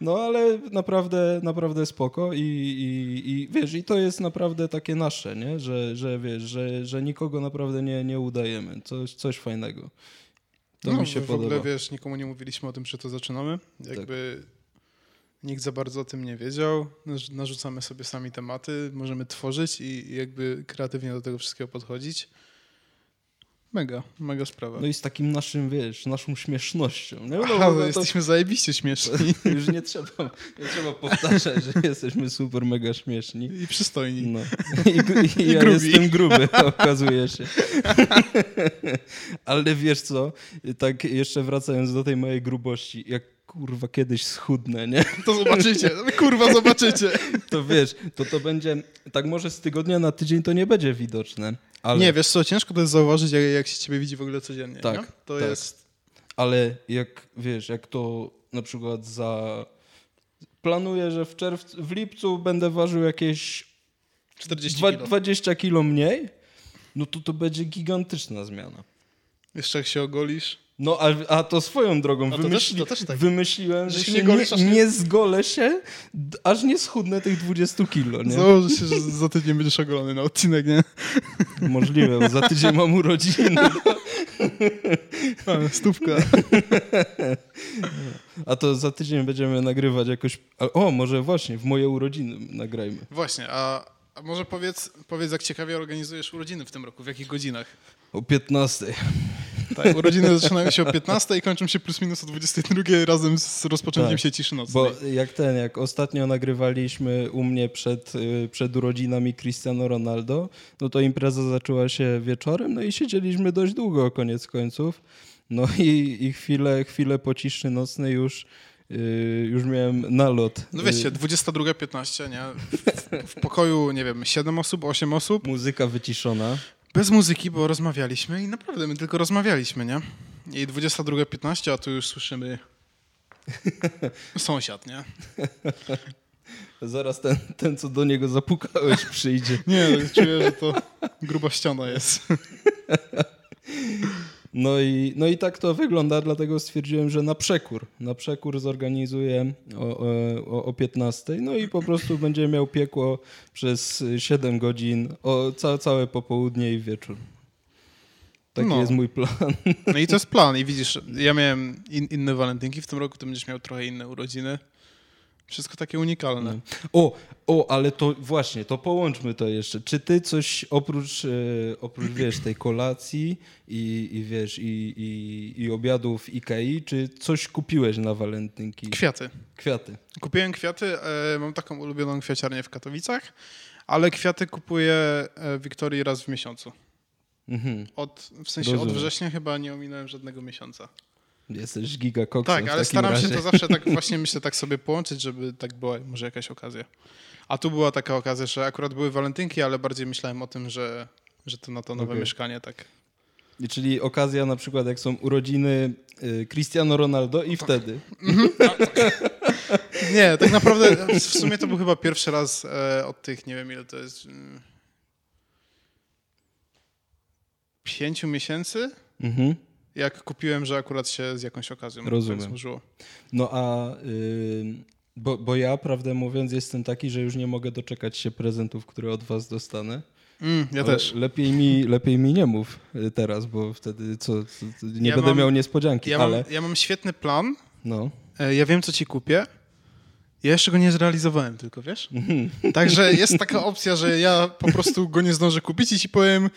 Speaker 2: no, ale naprawdę, naprawdę spoko i, i, i wiesz, i to jest naprawdę takie nasze, nie? Że, że wiesz, że, że nikogo naprawdę nie, nie udajemy. Coś, coś fajnego. To no, mi się
Speaker 1: w
Speaker 2: podoba.
Speaker 1: W ogóle, wiesz, nikomu nie mówiliśmy o tym, że to zaczynamy. Jakby... Tak Nikt za bardzo o tym nie wiedział. Narzucamy sobie sami tematy, możemy tworzyć i jakby kreatywnie do tego wszystkiego podchodzić. Mega, mega sprawa.
Speaker 2: No i z takim naszym, wiesz, naszą śmiesznością.
Speaker 1: Nie? No, Aha, no, jesteśmy zajebiście śmieszni.
Speaker 2: Już nie trzeba, nie trzeba powtarzać, że jesteśmy super mega śmieszni.
Speaker 1: I przystojni. No.
Speaker 2: I, i, I ja grubi. jestem gruby, okazuje się. Ale wiesz co, tak jeszcze wracając do tej mojej grubości, jak kurwa, kiedyś schudnę, nie?
Speaker 1: To zobaczycie, kurwa, zobaczycie.
Speaker 2: To wiesz, to to będzie, tak może z tygodnia na tydzień to nie będzie widoczne. Ale...
Speaker 1: Nie, wiesz co, ciężko to jest zauważyć, jak, jak się ciebie widzi w ogóle codziennie, Tak, nie? To tak. jest...
Speaker 2: Ale jak, wiesz, jak to na przykład za... Planuję, że w czerwcu, w lipcu będę ważył jakieś
Speaker 1: 40 kilo.
Speaker 2: 20 kilo mniej, no to to będzie gigantyczna zmiana.
Speaker 1: Jeszcze jak się ogolisz.
Speaker 2: No, a, a to swoją drogą
Speaker 1: to wymyśli, też, to też tak.
Speaker 2: wymyśliłem, że, że się nie, golisz, nie, nie zgolę się, aż nie schudnę tych 20 kilo, nie?
Speaker 1: Założę się, że za tydzień będziesz ogolony na odcinek, nie?
Speaker 2: Możliwe, bo za tydzień mam urodziny.
Speaker 1: A, stówka.
Speaker 2: A to za tydzień będziemy nagrywać jakoś... O, może właśnie, w moje urodziny nagrajmy.
Speaker 1: Właśnie, a, a może powiedz, powiedz, jak ciekawie organizujesz urodziny w tym roku, w jakich godzinach?
Speaker 2: O 15.
Speaker 1: Tak, urodziny zaczynają się o 15 i kończą się plus minus o 22 razem z rozpoczęciem tak, się ciszy nocnej.
Speaker 2: Bo jak ten, jak ostatnio nagrywaliśmy u mnie przed, y, przed urodzinami Cristiano Ronaldo, no to impreza zaczęła się wieczorem, no i siedzieliśmy dość długo koniec końców. No i, i chwilę, chwilę po ciszy nocnej już Yy, już miałem nalot.
Speaker 1: No wiecie, 22.15, nie? W, w, pokoju, nie wiem, 7 osób, 8 osób.
Speaker 2: Muzyka wyciszona.
Speaker 1: Bez muzyki, bo rozmawialiśmy i naprawdę my tylko rozmawialiśmy, nie? I 22.15, a tu już słyszymy sąsiad, nie?
Speaker 2: Zaraz ten, ten, co do niego zapukałeś, przyjdzie.
Speaker 1: Nie, czuję, że to gruba ściana jest.
Speaker 2: No i, no i tak to wygląda, dlatego stwierdziłem, że na przekór, na przekór zorganizuję o, o, o 15. No i po prostu będzie miał piekło przez 7 godzin, o, ca, całe popołudnie i wieczór. Taki no. jest mój plan.
Speaker 1: No i to jest plan. I widzisz, ja miałem in, inne walentynki w tym roku, ty będziesz miał trochę inne urodziny. Wszystko takie unikalne. No.
Speaker 2: O, o, ale to właśnie, to połączmy to jeszcze. Czy ty coś oprócz, e, oprócz wiesz, tej kolacji i, i wiesz, i, i, i obiadów Ikei, czy coś kupiłeś na walentynki?
Speaker 1: Kwiaty.
Speaker 2: Kwiaty.
Speaker 1: Kupiłem kwiaty, e, mam taką ulubioną kwiaciarnię w Katowicach, ale kwiaty kupuję e, Wiktorii raz w miesiącu. Mhm. Od, w sensie Rozumiem. od września chyba nie ominąłem żadnego miesiąca.
Speaker 2: Jesteś gigakoksem
Speaker 1: Tak, ale staram razie. się to zawsze tak właśnie myślę tak sobie połączyć, żeby tak była może jakaś okazja. A tu była taka okazja, że akurat były walentynki, ale bardziej myślałem o tym, że, że to na to nowe okay. mieszkanie tak.
Speaker 2: I czyli okazja na przykład jak są urodziny y, Cristiano Ronaldo i tak. wtedy.
Speaker 1: Mhm. tak. Nie, tak naprawdę w sumie to był chyba pierwszy raz e, od tych, nie wiem ile to jest, mm, pięciu miesięcy. Mhm jak kupiłem, że akurat się z jakąś okazją Rozumiem. złożyło.
Speaker 2: No a... Yy, bo, bo ja, prawdę mówiąc, jestem taki, że już nie mogę doczekać się prezentów, które od was dostanę.
Speaker 1: Mm, ja Ale też.
Speaker 2: Lepiej mi, lepiej mi nie mów y, teraz, bo wtedy co, co nie ja będę mam, miał niespodzianki.
Speaker 1: Ja,
Speaker 2: ale...
Speaker 1: mam, ja mam świetny plan. No. E, ja wiem, co ci kupię. Ja jeszcze go nie zrealizowałem tylko, wiesz? Mhm. Także jest taka opcja, że ja po prostu go nie zdążę kupić i ci powiem,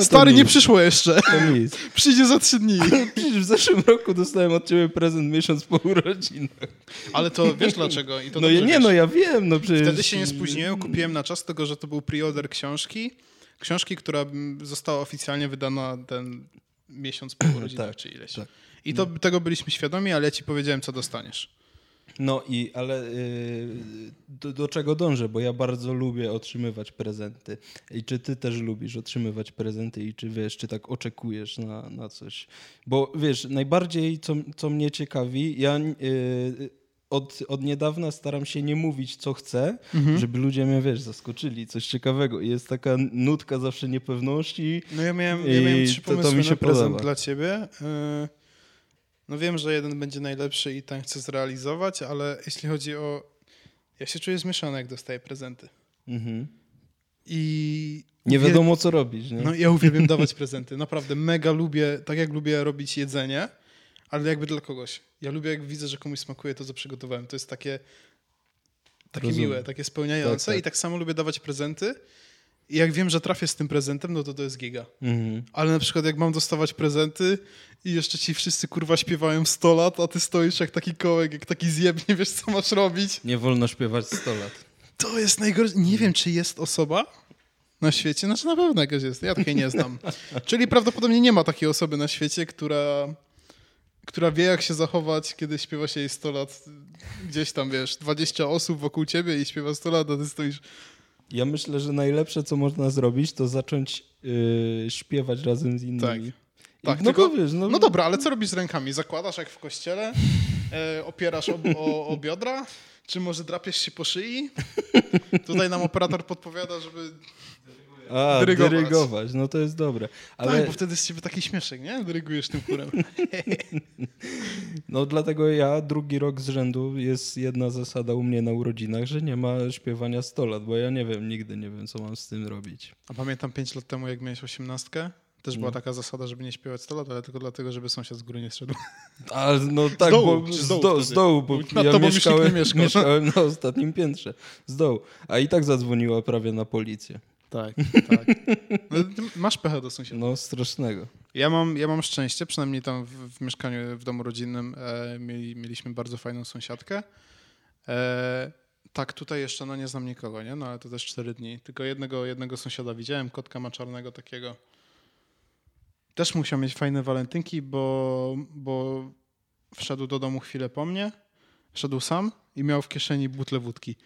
Speaker 1: stary, nie przyszło jeszcze. Przyjdzie za trzy dni.
Speaker 2: Przecież w zeszłym roku dostałem od ciebie prezent miesiąc po urodzinach.
Speaker 1: Ale to wiesz dlaczego? I to
Speaker 2: no ja, nie,
Speaker 1: wiesz.
Speaker 2: no ja wiem. No przecież...
Speaker 1: Wtedy się nie spóźniłem, kupiłem na czas tego, że to był preorder książki. Książki, która została oficjalnie wydana ten miesiąc po urodzinach, tak, czy ileś. Tak. I to, tego byliśmy świadomi, ale ja ci powiedziałem, co dostaniesz.
Speaker 2: No i ale yy, do, do, czego dążę? Bo ja bardzo lubię otrzymywać prezenty. I czy ty też lubisz otrzymywać prezenty i czy wiesz, czy tak oczekujesz na, na coś? Bo wiesz, najbardziej co, co mnie ciekawi, ja yy, od, od niedawna staram się nie mówić, co chcę, mhm. żeby ludzie mnie, wiesz, zaskoczyli, coś ciekawego. I jest taka nutka zawsze niepewności.
Speaker 1: No ja miałem, ja miałem trzy pomysły to, to mi się na prezent podoba. dla ciebie. Yy no wiem, że jeden będzie najlepszy i ten chcę zrealizować, ale jeśli chodzi o... Ja się czuję zmieszany, jak dostaję prezenty. Mhm. I...
Speaker 2: Nie wiadomo, co robić. Nie?
Speaker 1: No ja uwielbiam dawać prezenty. Naprawdę mega lubię, tak jak lubię robić jedzenie, ale jakby dla kogoś. Ja lubię, jak widzę, że komuś smakuje to, co przygotowałem. To jest takie, takie miłe, takie spełniające. Tak, tak. I tak samo lubię dawać prezenty. I jak wiem, że trafię z tym prezentem, no to to jest giga. Mhm. Ale na przykład jak mam dostawać prezenty i jeszcze ci wszyscy kurwa śpiewają 100 lat, a ty stoisz jak taki kołek, jak taki zjeb, nie wiesz co masz robić.
Speaker 2: Nie wolno śpiewać 100 lat.
Speaker 1: To jest najgorsze. Nie wiem, czy jest osoba na świecie, znaczy na pewno jakaś jest, ja takiej nie znam. Czyli prawdopodobnie nie ma takiej osoby na świecie, która, która wie jak się zachować, kiedy śpiewa się jej 100 lat. Gdzieś tam, wiesz, 20 osób wokół ciebie i śpiewa 100 lat, a ty stoisz...
Speaker 2: Ja myślę, że najlepsze, co można zrobić, to zacząć yy, śpiewać razem z innymi.
Speaker 1: Tak. Tak, no, tylko, wiesz, no... no dobra, ale co robisz z rękami? Zakładasz jak w kościele? E, opierasz o, o, o, biodra? Czy może drapiesz się po szyi? Tutaj nam operator podpowiada, żeby...
Speaker 2: A, dyrygować. dyrygować. no to jest dobre.
Speaker 1: Ale... Tak, bo wtedy z ciebie taki śmieszek, nie? Dyrygujesz tym chórem.
Speaker 2: no dlatego ja drugi rok z rzędu jest jedna zasada u mnie na urodzinach, że nie ma śpiewania 100 lat, bo ja nie wiem, nigdy nie wiem, co mam z tym robić.
Speaker 1: A pamiętam 5 lat temu, jak miałeś osiemnastkę? Też była no. taka zasada, żeby nie śpiewać 100 lat, ale tylko dlatego, żeby sąsiad z góry nie zszedł.
Speaker 2: Ale no tak, z dołu, bo z, dołu, z dołu, bo ja mieszkałem, mieszkałem na ostatnim piętrze, z dołu. A i tak zadzwoniła prawie na policję.
Speaker 1: Tak, tak. No, masz pecha do sąsiada.
Speaker 2: No, strasznego.
Speaker 1: Ja mam, ja mam szczęście, przynajmniej tam w, w mieszkaniu, w domu rodzinnym e, mieli, mieliśmy bardzo fajną sąsiadkę. E, tak, tutaj jeszcze no nie znam nikogo, nie? No ale to też cztery dni. Tylko jednego, jednego sąsiada widziałem, kotka ma czarnego takiego. Też musiał mieć fajne walentynki, bo, bo wszedł do domu chwilę po mnie, szedł sam i miał w kieszeni butlę wódki.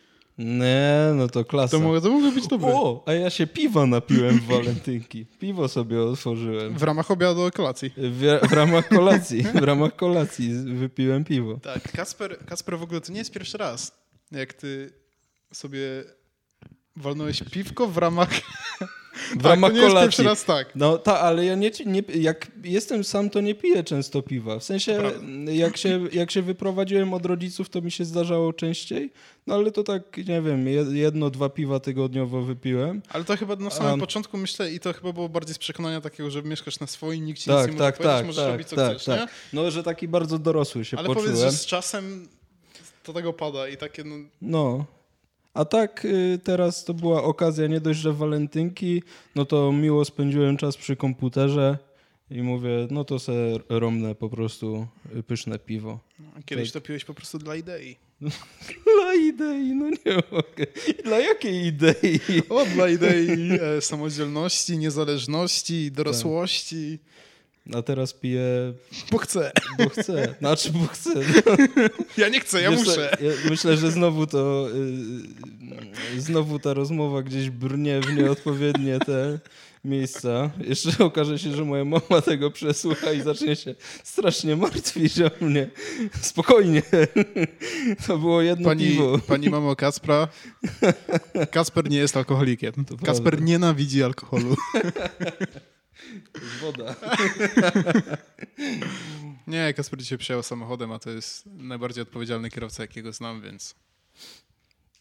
Speaker 2: Nie, no to klasa.
Speaker 1: To mogło, to mogło być dobre.
Speaker 2: O, a ja się piwa napiłem w walentynki. Piwo sobie otworzyłem.
Speaker 1: W ramach obiadu kolacji.
Speaker 2: W, w ramach kolacji. W ramach kolacji wypiłem piwo.
Speaker 1: Tak, Kasper, Kasper w ogóle to nie jest pierwszy raz, jak ty sobie walnąłeś piwko w ramach
Speaker 2: w tak, ramach
Speaker 1: nie
Speaker 2: kolacji.
Speaker 1: Jest raz tak.
Speaker 2: No tak, ale ja nie, nie, jak jestem sam, to nie piję często piwa. W sensie, jak się, jak się wyprowadziłem od rodziców, to mi się zdarzało częściej. No ale to tak, nie wiem, jedno, dwa piwa tygodniowo wypiłem.
Speaker 1: Ale to chyba na samym um, początku myślę i to chyba było bardziej z przekonania takiego, że mieszkasz na swoim, nikt ci
Speaker 2: tak,
Speaker 1: nic
Speaker 2: tak,
Speaker 1: nie może tak, możesz
Speaker 2: tak,
Speaker 1: robić co
Speaker 2: tak,
Speaker 1: chcesz,
Speaker 2: tak.
Speaker 1: Nie?
Speaker 2: No, że taki bardzo dorosły się
Speaker 1: ale
Speaker 2: poczułem.
Speaker 1: Ale powiedz, że z czasem to tego pada i takie no...
Speaker 2: No, a tak y, teraz to była okazja nie dość, że walentynki, no to miło spędziłem czas przy komputerze i mówię, no to se romnę po prostu pyszne piwo.
Speaker 1: A kiedyś to piłeś po prostu dla idei.
Speaker 2: dla idei, no nie mogę. Dla jakiej idei?
Speaker 1: O, dla idei e, samodzielności, niezależności, dorosłości. Tak.
Speaker 2: A teraz piję.
Speaker 1: Bo chcę.
Speaker 2: Bo chcę. Znaczy, bo chcę.
Speaker 1: No. Ja nie chcę, ja muszę.
Speaker 2: Ja myślę, że znowu to. Yy, znowu ta rozmowa gdzieś brnie w nieodpowiednie te miejsca. Jeszcze okaże się, że moja mama tego przesłucha i zacznie się strasznie martwić o mnie. Spokojnie. To było jedno
Speaker 1: pani,
Speaker 2: piwo.
Speaker 1: Pani mamo Kaspra, Kasper nie jest alkoholikiem. To Kasper prawda. nienawidzi alkoholu.
Speaker 2: Jest woda.
Speaker 1: Nie, Kasper dzisiaj przyjechał samochodem, a to jest najbardziej odpowiedzialny kierowca, jakiego znam, więc...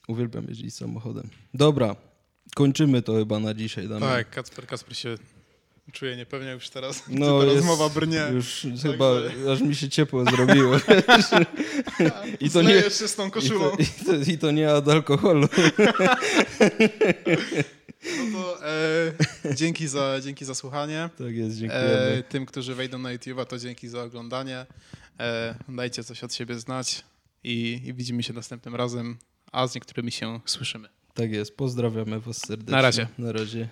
Speaker 2: Uwielbiam jeździć samochodem. Dobra, kończymy to chyba na dzisiaj.
Speaker 1: Damian. Tak, Kasper, Kasper się czuje niepewnie już teraz. No, ta rozmowa brnie.
Speaker 2: Już tak chyba aż mi się ciepło zrobiło.
Speaker 1: I to nie jeszcze z tą koszulą.
Speaker 2: I to, i to, i to nie od alkoholu.
Speaker 1: No to e, dzięki, za, dzięki za słuchanie.
Speaker 2: Tak jest, dziękujemy.
Speaker 1: E, tym, którzy wejdą na YouTube'a, to dzięki za oglądanie. E, dajcie coś od siebie znać i, i widzimy się następnym razem, a z niektórymi się słyszymy.
Speaker 2: Tak jest, pozdrawiamy Was serdecznie.
Speaker 1: Na razie.
Speaker 2: Na razie.